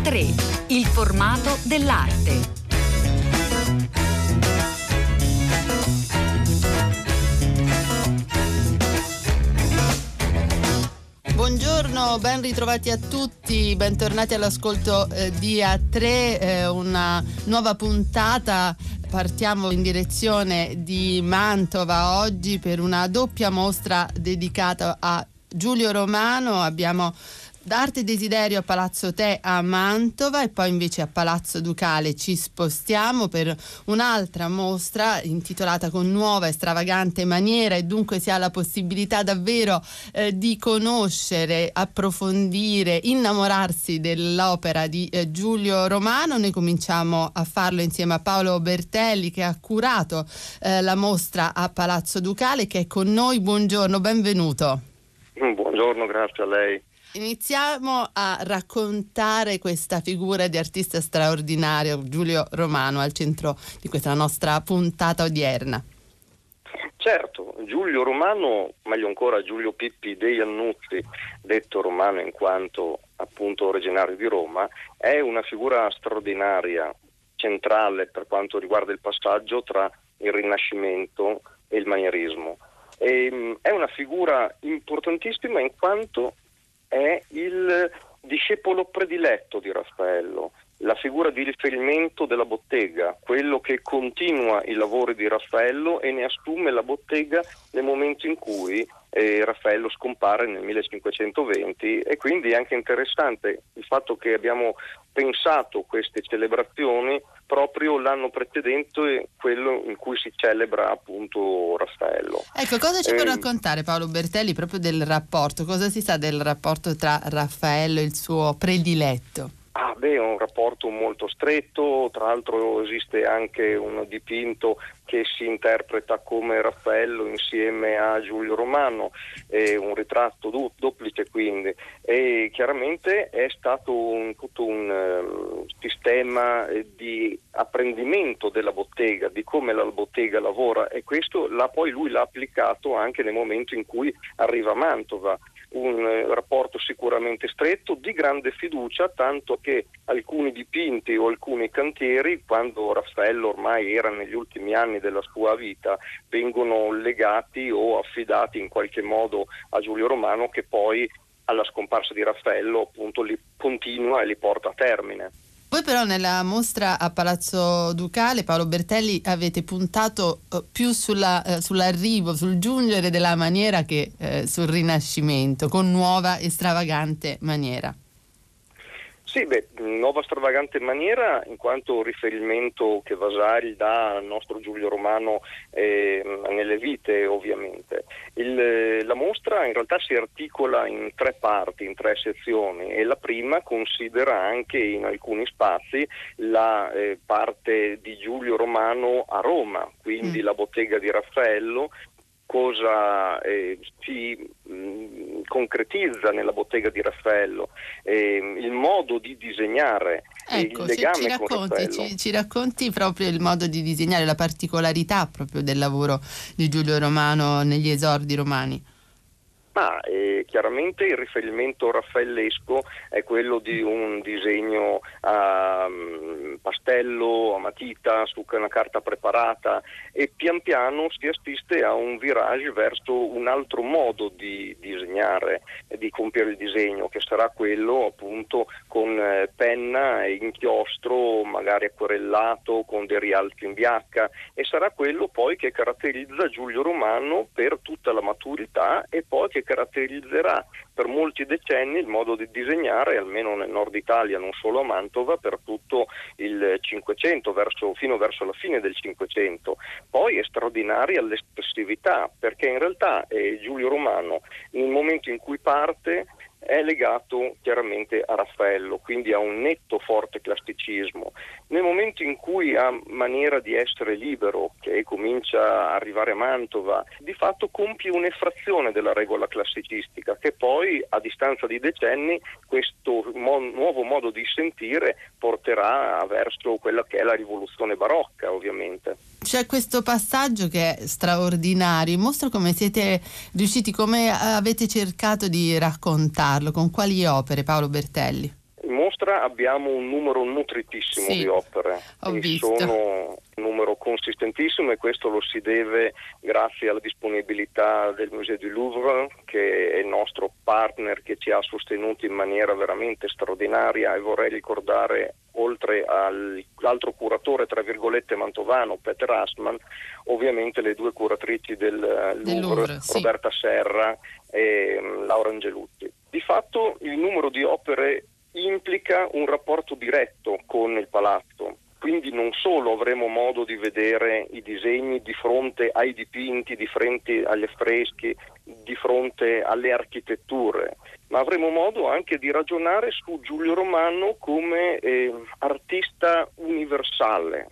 A3, il formato dell'arte. Buongiorno, ben ritrovati a tutti, bentornati all'ascolto eh, di A3, eh, una nuova puntata. Partiamo in direzione di Mantova oggi per una doppia mostra dedicata a Giulio Romano. Abbiamo D'arte e Desiderio a Palazzo Te a Mantova e poi invece a Palazzo Ducale ci spostiamo per un'altra mostra intitolata con nuova e stravagante maniera e dunque si ha la possibilità davvero eh, di conoscere, approfondire, innamorarsi dell'opera di eh, Giulio Romano. Noi cominciamo a farlo insieme a Paolo Bertelli che ha curato eh, la mostra a Palazzo Ducale che è con noi. Buongiorno, benvenuto. Buongiorno, grazie a lei. Iniziamo a raccontare questa figura di artista straordinario, Giulio Romano, al centro di questa nostra puntata odierna. Certo, Giulio Romano, meglio ancora Giulio Pippi dei Annuzzi, detto Romano in quanto appunto originario di Roma, è una figura straordinaria, centrale per quanto riguarda il passaggio tra il Rinascimento e il manierismo. E, ehm, è una figura importantissima in quanto è il discepolo prediletto di Raffaello, la figura di riferimento della bottega, quello che continua i lavori di Raffaello e ne assume la bottega nel momento in cui eh, Raffaello scompare nel 1520 e quindi è anche interessante il fatto che abbiamo pensato queste celebrazioni proprio l'anno precedente, quello in cui si celebra appunto Raffaello. Ecco, cosa ci può eh, raccontare Paolo Bertelli proprio del rapporto? Cosa si sa del rapporto tra Raffaello e il suo prediletto? È un rapporto molto stretto, tra l'altro esiste anche un dipinto che si interpreta come Raffaello insieme a Giulio Romano, è un ritratto du- duplice quindi e chiaramente è stato un, tutto un uh, sistema di apprendimento della bottega, di come la bottega lavora e questo l'ha, poi lui l'ha applicato anche nel momento in cui arriva a Mantova un eh, rapporto sicuramente stretto, di grande fiducia, tanto che alcuni dipinti o alcuni cantieri, quando Raffaello ormai era negli ultimi anni della sua vita, vengono legati o affidati in qualche modo a Giulio Romano che poi alla scomparsa di Raffaello appunto li continua e li porta a termine. Voi però nella mostra a Palazzo Ducale, Paolo Bertelli, avete puntato eh, più sulla, eh, sull'arrivo, sul giungere della maniera che eh, sul rinascimento, con nuova e stravagante maniera. Sì, beh, nuova stravagante maniera in quanto riferimento che Vasari dà al nostro Giulio Romano eh, nelle vite ovviamente. Il, la mostra in realtà si articola in tre parti, in tre sezioni e la prima considera anche in alcuni spazi la eh, parte di Giulio Romano a Roma, quindi mm. la bottega di Raffaello, cosa eh, si mh, mm, concretizza nella bottega di Raffaello, eh, il modo di disegnare, ecco, il legame ci racconti, ci, ci, racconti proprio il modo di disegnare, la particolarità proprio del lavoro di Giulio Romano negli esordi romani. Ma eh, chiaramente il riferimento raffaellesco è quello di un disegno a pastello, a matita, su una carta preparata e pian piano si assiste a un virage verso un altro modo di disegnare di compiere il disegno che sarà quello appunto con eh, penna e inchiostro, magari acquerellato con dei rialti in bianca e sarà quello poi che caratterizza Giulio Romano per tutta la maturità e poi che caratterizzerà per molti decenni il modo di disegnare, almeno nel nord Italia, non solo a Mantova, per tutto il Cinquecento, fino verso la fine del Cinquecento. Poi è straordinaria l'espressività, perché in realtà eh, Giulio Romano, nel momento in cui parte, è legato chiaramente a Raffaello, quindi a un netto forte classicismo. Nel momento in cui ha maniera di essere libero, che comincia a arrivare a Mantova, di fatto compie un'effrazione della regola classicistica che poi a distanza di decenni questo mo- nuovo modo di sentire porterà verso quella che è la rivoluzione barocca ovviamente. C'è questo passaggio che è straordinario, mostra come siete riusciti, come avete cercato di raccontarlo, con quali opere Paolo Bertelli? Mostra abbiamo un numero nutritissimo Sì, di opere. ho E visto. Sono un numero consistentissimo e questo lo si deve grazie alla disponibilità del Musée du Louvre che è il nostro partner che ci ha sostenuti in maniera veramente straordinaria e vorrei ricordare oltre all'altro curatore tra virgolette mantovano Peter Astman ovviamente le due curatrici del eh, Del Louvre, Louvre, sì. Roberta Serra e mm, Laura Angelutti. Di fatto il numero di opere implica un rapporto diretto con il palazzo. Quindi non solo avremo modo di vedere i disegni di fronte ai dipinti, di fronte agli affreschi, di fronte alle architetture, ma avremo modo anche di ragionare su Giulio Romano come eh, artista universale,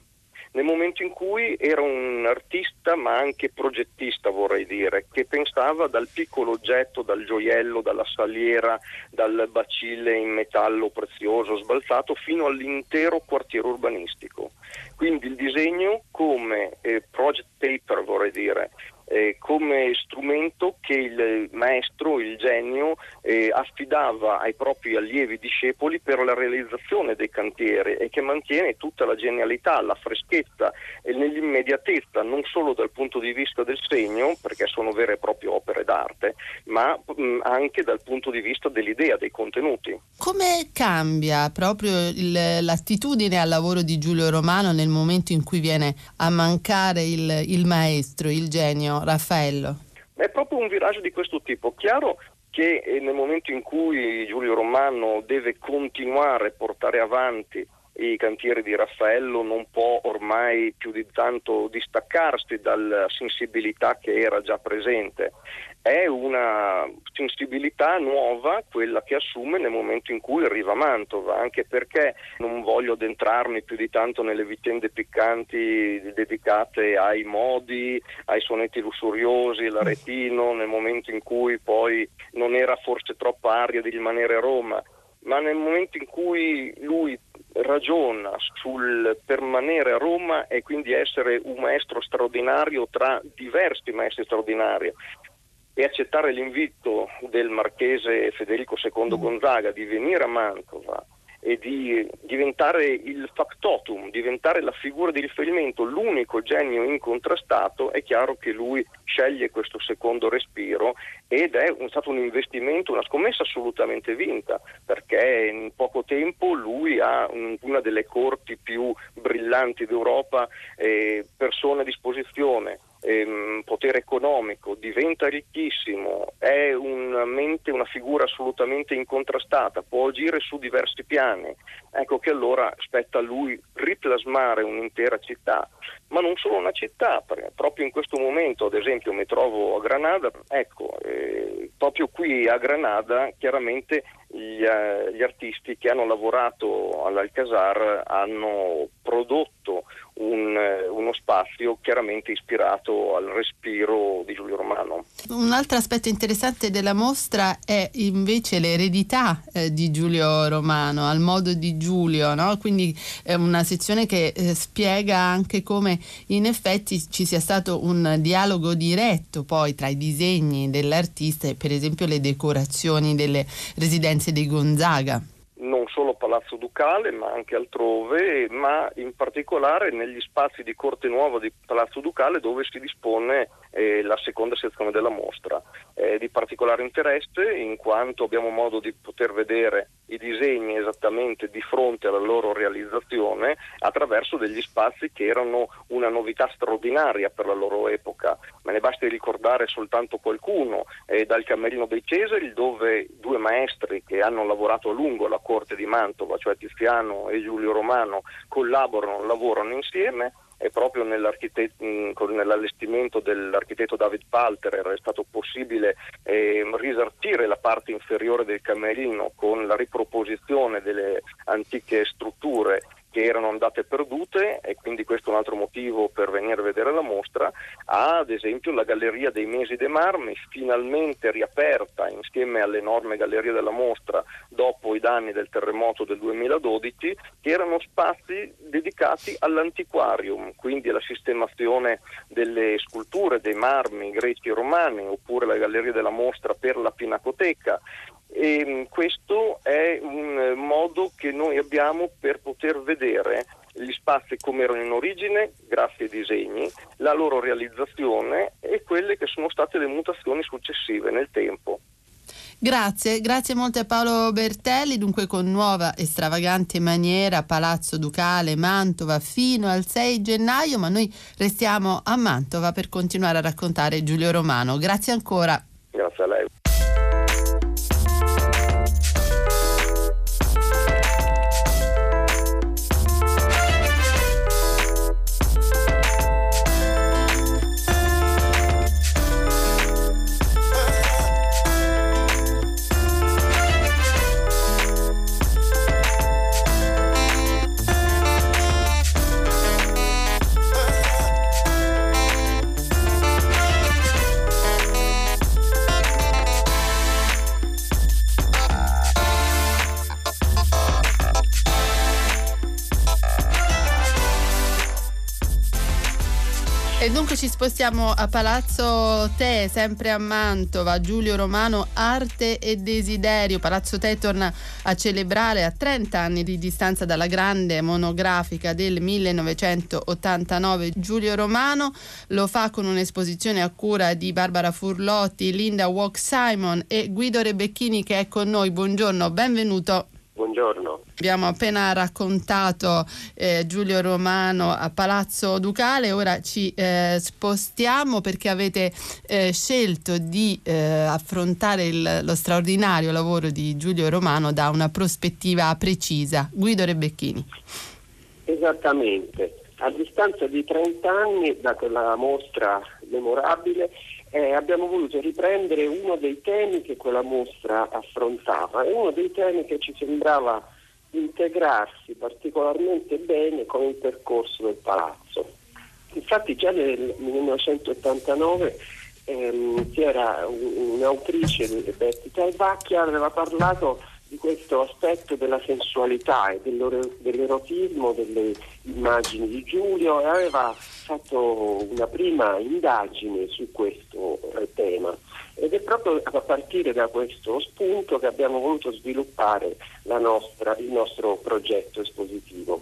nel momento in cui era un artista ma anche progettista vorrei dire, che pensava dal piccolo oggetto, dal gioiello, dalla saliera, dal bacille in metallo prezioso sbalzato fino all'intero quartiere urbanistico. Quindi il disegno come eh, project paper vorrei dire, eh, come strumento che il maestro, il genio, eh, affidava ai propri allievi discepoli per la realizzazione dei cantieri e che mantiene tutta la genialità, la freschezza e nell'immediatezza, non solo dal punto di vista del segno, perché sono vere e proprie opere d'arte, ma mh, anche dal punto di vista dell'idea, dei contenuti. Come cambia proprio il- l'attitudine al lavoro di Giulio Romano nel momento in cui viene a mancare il, il maestro, il genio Raffaello? È proprio un viraggio di questo tipo. Chiaro che eh, nel momento in cui Giulio Romano deve continuare a portare avanti i cantieri di Raffaello non può ormai più di tanto distaccarsi dalla sensibilità che era già presente. È una sensibilità nuova quella che assume nel momento in cui arriva Mantova, anche perché non voglio addentrarmi più di tanto nelle vicende piccanti dedicate ai modi, ai sonetti lussuriosi, l'aretino, nel momento in cui poi non era forse troppa aria di rimanere a Roma, ma nel momento in cui lui ragiona sul permanere a Roma e quindi essere un maestro straordinario tra diversi maestri straordinari e accettare l'invito del marchese Federico II Gonzaga di venire a Mantova e di diventare il factotum, diventare la figura di riferimento, l'unico genio incontrastato, è chiaro che lui sceglie questo secondo respiro ed è un- stato un investimento, una scommessa assolutamente vinta, perché in poco tempo lui ha un- una delle corti più brillanti d'Europa, eh, persone a disposizione, ehm, potere economico, diventa ricchissimo, è una mente, una figura assolutamente incontrastata, può agire su diversi piani. Ecco che allora spetta a lui riplasmare un'intera città, ma non solo una città, proprio in questo momento, ad esempio, mi trovo a Granada, ecco, eh, proprio qui a Granada chiaramente gli, eh, gli artisti che hanno lavorato all'Alcazar hanno prodotto un, eh, uno spazio chiaramente ispirato al respiro di Giulio Romano. Un altro aspetto interessante della mostra è invece l'eredità eh, di Giulio Romano, al modo di Giulio, no? quindi è una sezione che eh, spiega anche come in effetti ci sia stato un dialogo diretto poi tra i disegni dell'artista e per esempio le decorazioni delle residenze dei Gonzaga. Non solo Palazzo Ducale ma anche altrove, ma in particolare negli spazi di Corte Nuova di Palazzo Ducale dove si dispone eh, la seconda sezione della mostra. È di particolare interesse in quanto abbiamo modo di poter vedere i disegni esattamente di fronte alla loro realizzazione attraverso degli spazi che erano una novità straordinaria per la loro epoca. Me ne basti ricordare soltanto qualcuno, eh, dal Camerino dei Cesari dove due maestri che hanno lavorato a lungo alla corte di Mantova, cioè Tiziano e Giulio Romano, collaborano, lavorano insieme e proprio nell'allestimento dell'architetto David Palterer è stato possibile ehm, risarcire la parte inferiore del camerino con la riproposizione delle antiche strutture che erano andate perdute e quindi questa è altro motivo per venire a vedere la mostra, ha ad esempio la Galleria dei Mesi de Marmi, finalmente riaperta insieme all'enorme Galleria della Mostra dopo i danni del terremoto del 2012, che erano spazi dedicati all'antiquarium, quindi alla sistemazione delle sculture, dei marmi greci e romani, oppure la Galleria della Mostra per la Pinacoteca. E mm, questo è un modo che noi abbiamo per poter vedere gli spazi come erano in origine, grazie ai disegni, la loro realizzazione e quelle che sono state le mutazioni successive nel tempo. Grazie, grazie molte a Paolo Bertelli, dunque con nuova e stravagante maniera Palazzo Ducale Mantova fino al 6 gennaio, ma noi restiamo a Mantova per continuare a raccontare Giulio Romano. Grazie ancora. Grazie a lei. Spostiamo a Palazzo Te, sempre a Mantova, Giulio Romano, Arte e Desiderio. Palazzo Te torna a celebrare a 30 anni di distanza dalla grande monografica del 1989 Giulio Romano. Lo fa con un'esposizione a cura di Barbara Furlotti, Linda Walk Simon e Guido Rebecchini che è con noi. Buongiorno, benvenuto. Buongiorno. Abbiamo appena raccontato eh, Giulio Romano a Palazzo Ducale, ora ci eh, spostiamo perché avete eh, scelto di eh, affrontare il, lo straordinario lavoro di Giulio Romano da una prospettiva precisa. Guido Rebecchini. Esattamente. A distanza di 30 anni da quella mostra memorabile eh, abbiamo voluto riprendere uno dei temi che quella mostra affrontava e uno dei temi che ci sembrava integrarsi particolarmente bene con il percorso del palazzo. Infatti già nel 1989 ehm, c'era un'autrice, Betty Talvacchia, aveva parlato di questo aspetto della sensualità e dell'erotismo delle immagini di Giulio e aveva fatto una prima indagine su questo eh, tema ed è proprio a partire da questo spunto che abbiamo voluto sviluppare nostra, il nostro progetto espositivo.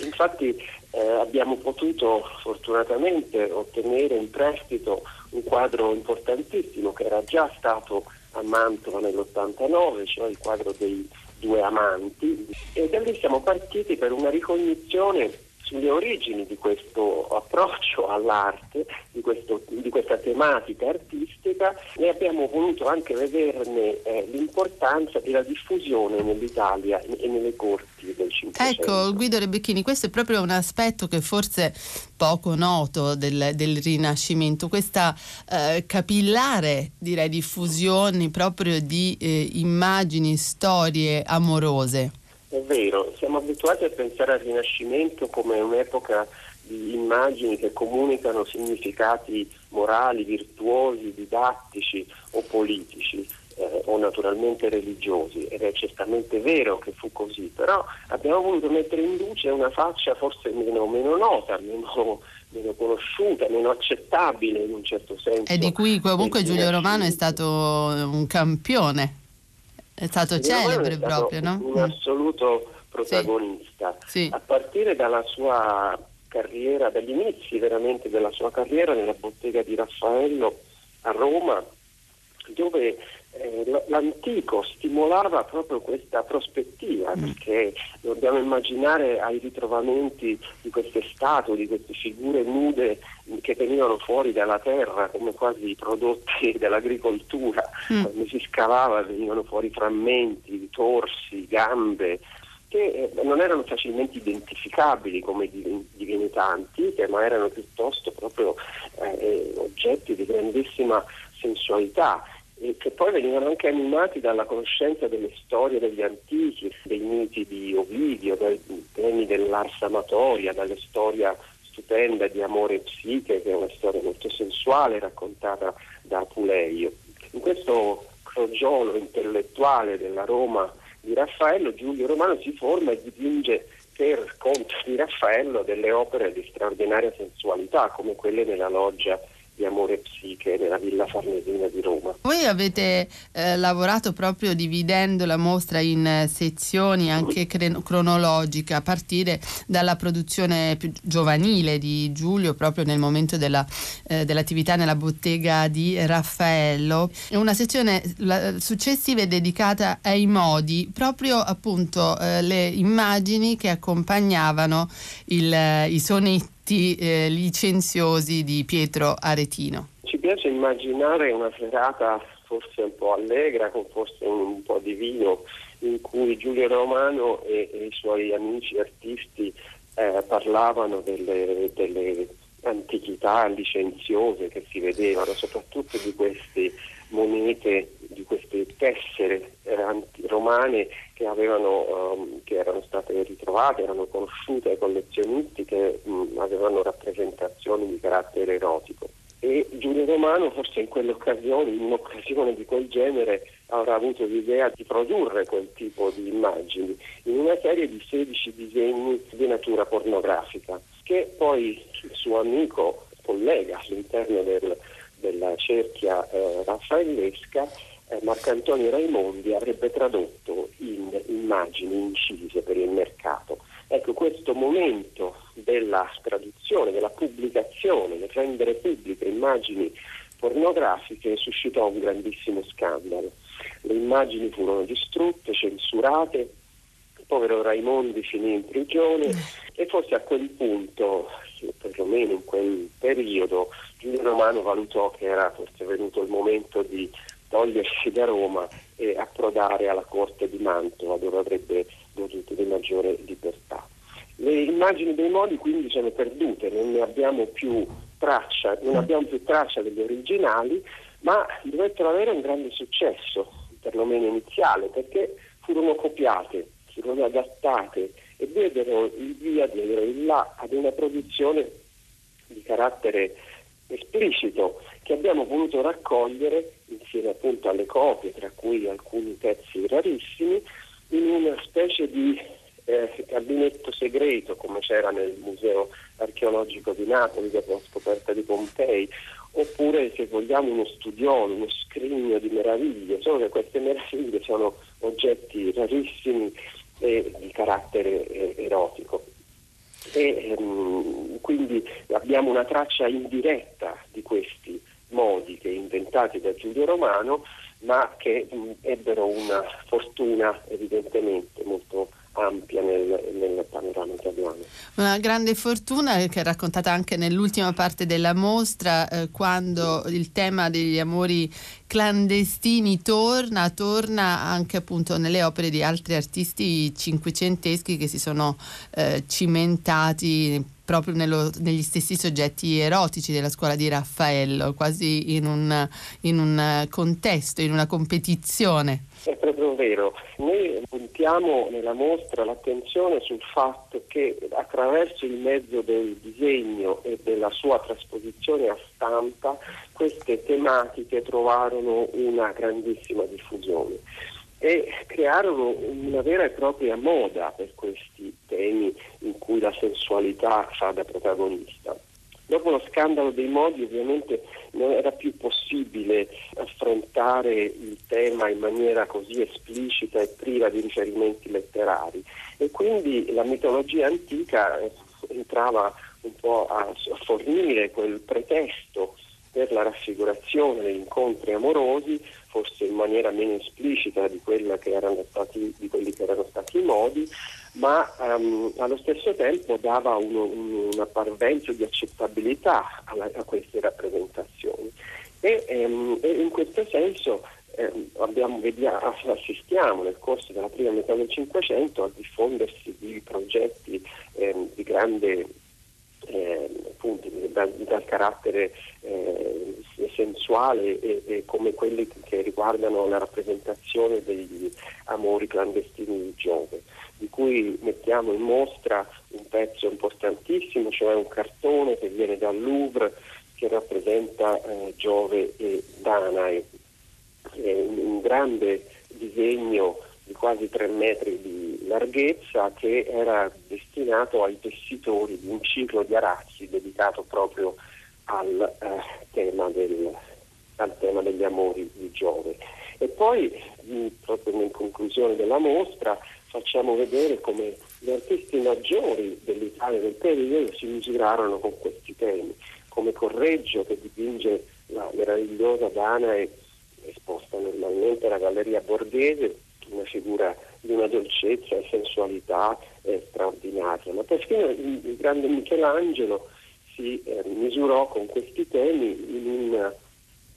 Infatti eh, abbiamo potuto fortunatamente ottenere in prestito un quadro importantissimo che era già stato a Mantova nell'89, cioè il quadro dei due amanti, e da lì siamo partiti per una ricognizione sulle origini di questo approccio all'arte, di, questo, di, questa tematica artistica e abbiamo voluto anche vederne eh, l'importanza della diffusione nell'Italia e nelle corti del Cinquecento. Ecco, Guido Rebecchini, questo è proprio un aspetto che forse poco noto del, del Rinascimento, questa eh, capillare direi diffusione proprio di eh, immagini, storie amorose. È vero, siamo abituati a pensare al Rinascimento come un'epoca di immagini che comunicano significati morali, virtuosi, didattici o politici eh, o naturalmente religiosi ed è certamente vero che fu così, però abbiamo voluto mettere in luce una faccia forse meno, meno nota, meno, meno conosciuta, meno accettabile in un certo senso. E di cui comunque Giulio Romano è stato un campione. È stato celebre è stato proprio, no? Un assoluto protagonista. Sì. Sì. A partire dalla sua carriera, dagli inizi veramente della sua carriera nella bottega di Raffaello a Roma, dove eh, l'antico stimolava proprio questa prospettiva, mm. perché dobbiamo immaginare ai ritrovamenti di queste statue, di queste figure nude che venivano fuori dalla terra come quasi prodotti dell'agricoltura, mm. quando si scavava venivano fuori frammenti, torsi, gambe, che eh, non erano facilmente identificabili come divinità antiche, ma erano piuttosto proprio eh, oggetti di grandissima sensualità e che poi venivano anche animati dalla conoscenza delle storie degli antichi, dei miti di Ovidio, dai temi dell'ars amatoria, dalle storie stupenda di Amore e Psiche, che è una storia molto sensuale raccontata da Puleio. In questo crogiolo intellettuale della Roma di Raffaello, Giulio Romano si forma e dipinge per conto di Raffaello delle opere di straordinaria sensualità, come quelle nella loggia di Amore Psiche nella Villa Farnesina di Roma. Voi avete eh, lavorato proprio dividendo la mostra in eh, sezioni anche cre- cronologiche a partire dalla produzione più giovanile di Giulio proprio nel momento della, eh, dell'attività nella bottega di Raffaello una sezione la, successiva è dedicata ai modi proprio appunto eh, le immagini che accompagnavano il, eh, i sonetti atti eh, licenziosi di Pietro Aretino. Ci piace immaginare una serata forse un po' allegra, con forse un po' di vino, in cui Giulio Romano e, e i suoi amici artisti eh, parlavano delle, delle antichità licenziose che si vedevano, soprattutto di queste monete, di queste tessere eh, romane che, avevano, um, che, erano state ritrovate, erano conosciute ai collezionisti che um, avevano rappresentazioni di carattere erotico. E Giulio Romano forse in quell'occasione, in un'occasione di quel genere, avrà avuto l'idea di produrre quel tipo di immagini in una serie di 16 disegni di natura pornografica che poi il suo amico, collega all'interno del, della cerchia eh, raffaellesca, eh, Marcantonio Raimondi avrebbe tradotto in immagini incise per il mercato. Ecco, questo momento della traduzione, della pubblicazione, del rendere pubbliche immagini pornografiche suscitò un grandissimo scandalo. Le immagini furono distrutte, censurate, il povero Raimondi finì in prigione e forse a quel punto, perlomeno in quel periodo, Giulio Romano valutò che era forse venuto il momento di togliersi da Roma e approdare alla corte di Mantova dove avrebbe goduto di maggiore libertà. Le immagini dei modi quindi sono perdute, non ne abbiamo più traccia, non abbiamo più traccia degli originali, ma dovettero avere un grande successo, perlomeno iniziale, perché furono copiate, furono adattate e diedero il via, diedero il là ad una produzione di carattere esplicito che abbiamo voluto raccogliere insieme appunto alle copie, tra cui alcuni pezzi rarissimi, in una specie di eh, gabinetto segreto come c'era nel Museo archeologico di Napoli dopo la scoperta di Pompei, oppure se vogliamo uno studiolo, uno scrigno di meraviglie, solo che queste meraviglie sono oggetti rarissimi e di carattere eh, erotico e ehm, quindi abbiamo una traccia indiretta di questi modi che inventati da Giulio Romano ma che mh, ebbero una fortuna evidentemente molto ampia nel, nel, panorama italiano. Una grande fortuna che è raccontata anche nell'ultima parte della mostra, eh, quando il tema degli amori clandestini torna, torna anche appunto nelle opere di altri artisti cinquecenteschi che si sono eh, cimentati proprio nello, negli stessi soggetti erotici della scuola di Raffaello, quasi in un, in un contesto, in una competizione. È proprio vero. Noi puntiamo nella mostra l'attenzione sul fatto che attraverso il mezzo del disegno e della sua trasposizione a stampa queste tematiche trovarono una grandissima diffusione e crearono una vera e propria moda per questi temi in cui la sensualità fa da protagonista. Dopo lo scandalo dei modi ovviamente non era più possibile affrontare il tema in maniera così esplicita e priva di riferimenti letterari e quindi la mitologia antica entrava un po' a, fornire quel pretesto per la raffigurazione degli incontri amorosi, forse in maniera meno esplicita di, stati, di quelli che erano stati i modi, ma um, allo stesso tempo dava uno, un, una parvenza di accettabilità alla, a queste rappresentazioni. E, um, e in questo senso eh, abbiamo, vediamo, assistiamo nel corso della prima metà del Cinquecento al diffondersi di progetti eh, di grande eh, appunto, dal, dal, carattere sensuale e, e, come quelli che riguardano la rappresentazione degli amori clandestini di Giove, di cui mettiamo in mostra un pezzo importantissimo, cioè un cartone che viene dal Louvre che rappresenta eh, Giove e Danae, è un, grande disegno di quasi tre metri di larghezza che era destinato ai tessitori di un ciclo di arazzi dedicato proprio al, eh, tema, del, al tema degli amori di Giove. E poi, proprio in conclusione della mostra, facciamo vedere come gli artisti maggiori dell'Italia del periodo si misurarono con questi temi, come Correggio che dipinge la meravigliosa Danae esposta normalmente alla Galleria Borghese, una figura di una dolcezza e sensualità eh, straordinaria, ma perfino il, il, grande Michelangelo si eh, misurò con questi temi in una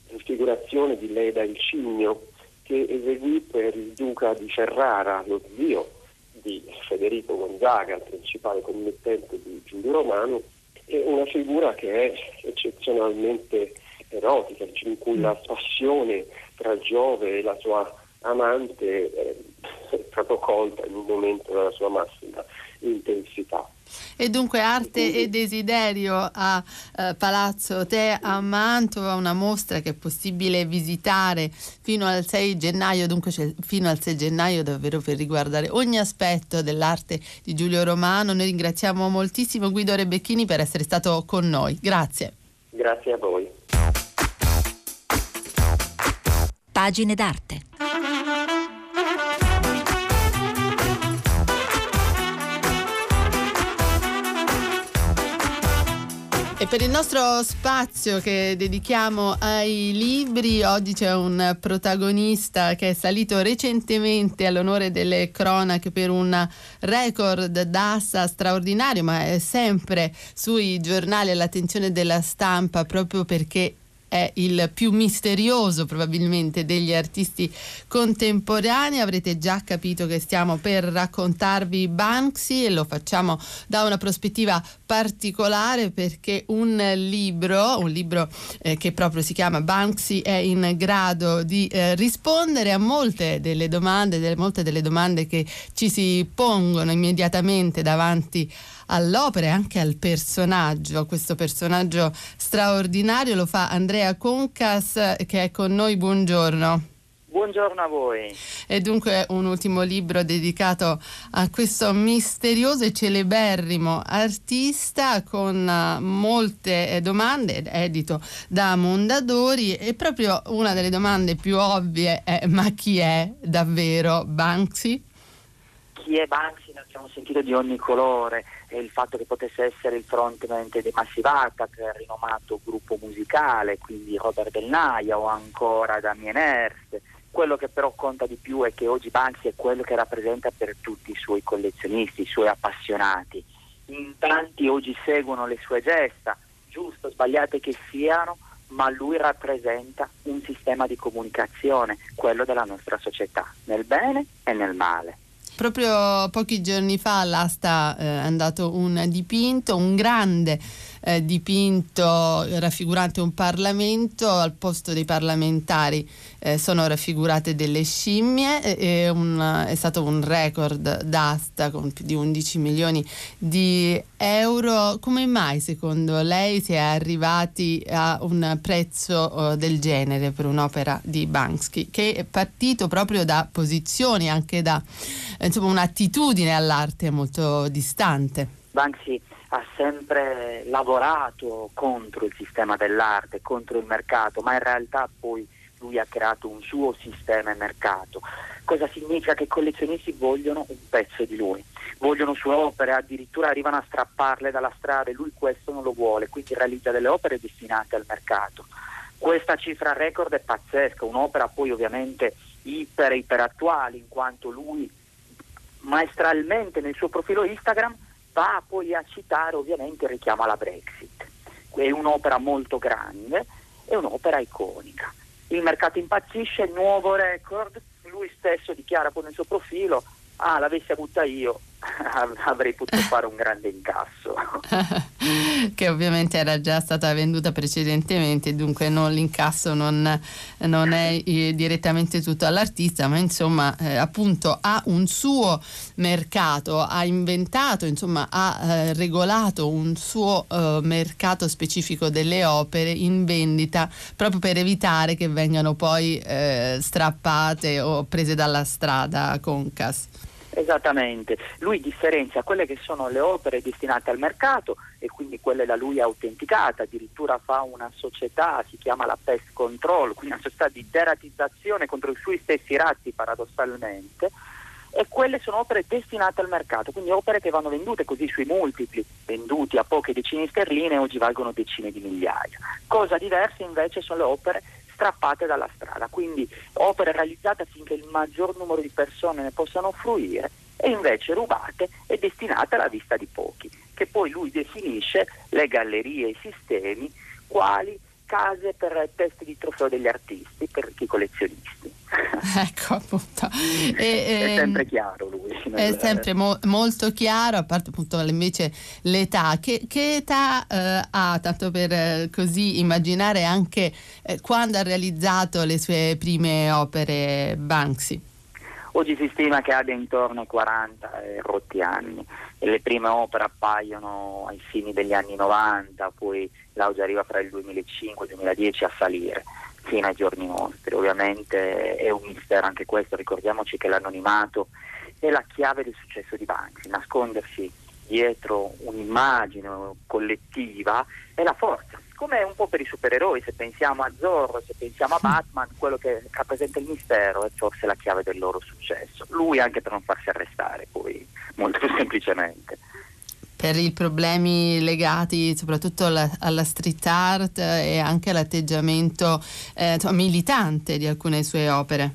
raffigurazione di Leda il Cigno che eseguì per il duca di Ferrara, lo zio di Federico Gonzaga, il principale commettente di Giulio Romano, è una figura che è eccezionalmente erotica, in cui la passione tra Giove e la sua amante è proprio colta in un momento della sua massima intensità. E dunque arte e desiderio a eh, Palazzo Te a Mantova, una mostra che è possibile visitare fino al 6 gennaio, dunque c'è fino al 6 gennaio davvero per riguardare ogni aspetto dell'arte di Giulio Romano. Noi ringraziamo moltissimo Guido Rebecchini per essere stato con noi. Grazie. Grazie a voi. Pagine d'arte. E per il nostro spazio che dedichiamo ai libri, oggi c'è un protagonista che è salito recentemente all'onore delle cronache per un record d'assa straordinario, ma è sempre sui giornali all'attenzione della stampa proprio perché è il più misterioso probabilmente degli artisti contemporanei. Avrete già capito che stiamo per raccontarvi Banksy e lo facciamo da una prospettiva particolare perché un libro, un libro eh, che proprio si chiama Banksy è in grado di eh, rispondere a molte delle domande, delle, molte delle domande che ci si pongono immediatamente davanti all'opera e anche al personaggio, questo personaggio straordinario lo fa Andrea Concas che è con noi, buongiorno. Buongiorno a voi. E dunque un ultimo libro dedicato a questo misterioso e celeberrimo artista con uh, molte eh, domande, edito da Mondadori e proprio una delle domande più ovvie è ma chi è davvero Banksy? Chi è Banksy? Ne abbiamo sentito di ogni colore il fatto che potesse essere il frontman dei Massive Attack, rinomato gruppo musicale, quindi Robert Del Naia o ancora Damien Hirst. Quello che però conta di più è che oggi Banksy è quello che rappresenta per tutti i suoi collezionisti, i suoi appassionati. In tanti oggi seguono le sue gesta, giusto o sbagliate che siano, ma lui rappresenta un sistema di comunicazione, quello della nostra società, nel bene e nel male. Proprio pochi giorni fa all'asta eh, è andato un dipinto, un grande eh, dipinto raffigurante un Parlamento, al posto dei parlamentari eh, sono raffigurate delle scimmie, e un, è stato un record d'asta con più di 11 milioni di euro. Come mai secondo lei si è arrivati a un prezzo uh, del genere per un'opera di Banksy, che è partito proprio da posizioni, anche da insomma, un'attitudine all'arte molto distante? Banksy ha sempre lavorato contro il sistema dell'arte, contro il mercato, ma in realtà poi lui ha creato un suo sistema e mercato. Cosa significa? Che i collezionisti vogliono un pezzo di lui, vogliono sue opere, addirittura arrivano a strapparle dalla strada e lui questo non lo vuole, quindi realizza delle opere destinate al mercato. Questa cifra record è pazzesca, un'opera poi ovviamente iper, iper attuale, in quanto lui maestralmente nel suo profilo Instagram va poi a citare ovviamente il richiamo alla Brexit. È un'opera molto grande, è un'opera iconica. Il mercato impazzisce, nuovo record, lui stesso dichiara poi nel suo profilo, ah l'avessi avuta io, avrei potuto fare un grande incasso. che ovviamente era già stata venduta precedentemente, dunque non, l'incasso non, non è eh, direttamente tutto all'artista, ma insomma eh, appunto ha un suo mercato, ha inventato, insomma ha eh, regolato un suo eh, mercato specifico delle opere in vendita proprio per evitare che vengano poi eh, strappate o prese dalla strada con CAS. Esattamente, lui differenzia quelle che sono le opere destinate al mercato e quindi quelle da lui autenticate, addirittura fa una società, si chiama la Pest Control, quindi una società di deratizzazione contro i suoi stessi ratti paradossalmente, e quelle sono opere destinate al mercato, quindi opere che vanno vendute così sui multipli, venduti a poche decine di sterline oggi valgono decine di migliaia. Cosa diversa invece sono le opere strappate dalla strada, quindi opere realizzate affinché il maggior numero di persone ne possano fruire e invece rubate e destinate alla vista di pochi, che poi lui definisce le gallerie e i sistemi quali case per testi di trofeo degli artisti, per i collezionisti. ecco appunto. E, è ehm, sempre chiaro lui. È sempre mo- molto chiaro, a parte appunto invece l'età. Che, che età eh, ha, tanto per eh, così immaginare anche eh, quando ha realizzato le sue prime opere Banksy? Oggi si stima che abbia intorno ai 40 e rotti anni e le prime opere appaiono ai fini degli anni 90, poi l'auge arriva fra il 2005 e il 2010 a salire fino ai giorni nostri. Ovviamente è un mistero anche questo, ricordiamoci che l'anonimato è la chiave del successo di Banksy, nascondersi dietro un'immagine collettiva è la forza, come un po' per i supereroi, se pensiamo a Zorro, se pensiamo a Batman, quello che rappresenta il mistero è forse la chiave del loro successo. Lui anche per non farsi arrestare, poi molto semplicemente per i problemi legati soprattutto alla, alla street art e anche all'atteggiamento eh, militante di alcune sue opere.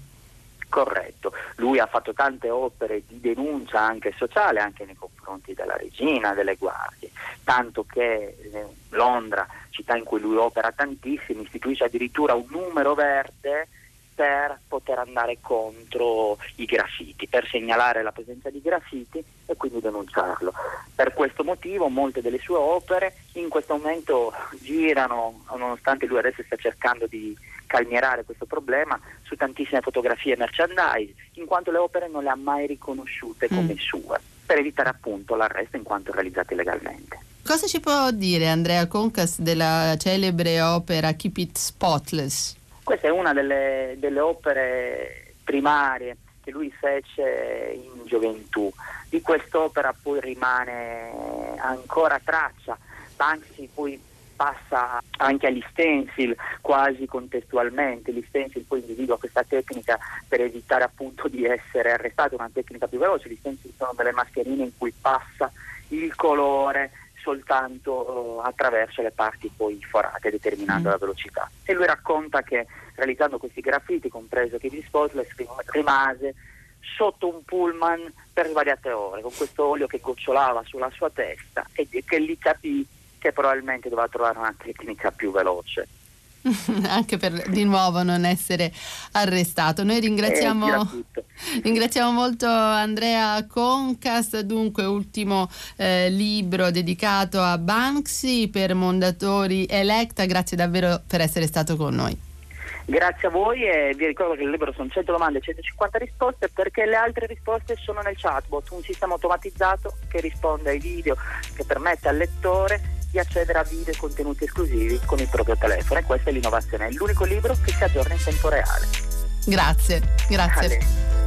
Corretto, lui ha fatto tante opere di denuncia anche sociale, anche nei confronti della regina, delle guardie, tanto che eh, Londra, città in cui lui opera tantissimo, istituisce addirittura un numero verde per poter andare contro i graffiti, per segnalare la presenza di graffiti e quindi denunciarlo. Per questo motivo molte delle sue opere in questo momento girano, nonostante lui adesso sta cercando di calmierare questo problema, su tantissime fotografie e merchandise, in quanto le opere non le ha mai riconosciute come mm. sue, per evitare appunto l'arresto in quanto realizzate illegalmente. Cosa ci può dire Andrea Concas della celebre opera Keep It Spotless? Questa è una delle, delle opere primarie che lui fece in gioventù. Di quest'opera poi rimane ancora traccia. Banksy poi passa anche agli stencil quasi contestualmente. Gli stencil poi individua questa tecnica per evitare appunto di essere arrestato, una tecnica più veloce. Gli stencil sono delle mascherine in cui passa il colore soltanto uh, attraverso le parti poi forate, determinando mm. la velocità. E lui racconta che realizzando questi graffiti, compreso Kitty Spotless, rimase sotto un pullman per svariate ore, con questo olio che gocciolava sulla sua testa e che lì capì che probabilmente doveva trovare una tecnica più veloce. anche per di nuovo non essere arrestato. Noi ringraziamo, eh, ringraziamo molto Andrea Concas, dunque ultimo eh, libro dedicato a Banksy per Mondatori Electa, grazie davvero per essere stato con noi. Grazie a voi e vi ricordo che il libro sono 100 domande e 150 risposte perché le altre risposte sono nel chatbot, un sistema automatizzato che risponde ai video, che permette al lettore di accedere a video e contenuti esclusivi con il proprio telefono e questa è l'innovazione, è l'unico libro che si aggiorna in tempo reale. Grazie, grazie.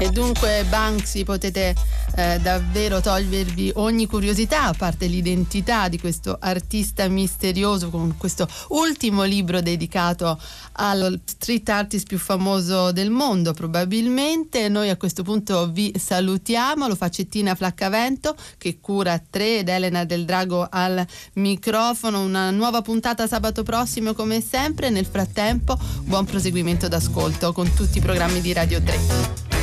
E dunque Banksy potete eh, davvero togliervi ogni curiosità, a parte l'identità di questo artista misterioso con questo ultimo libro dedicato al street artist più famoso del mondo probabilmente. Noi a questo punto vi salutiamo, lo fa Cettina Flaccavento che cura 3 ed Elena del Drago al microfono. Una nuova puntata sabato prossimo come sempre. Nel frattempo buon proseguimento d'ascolto con tutti i programmi di Radio 3.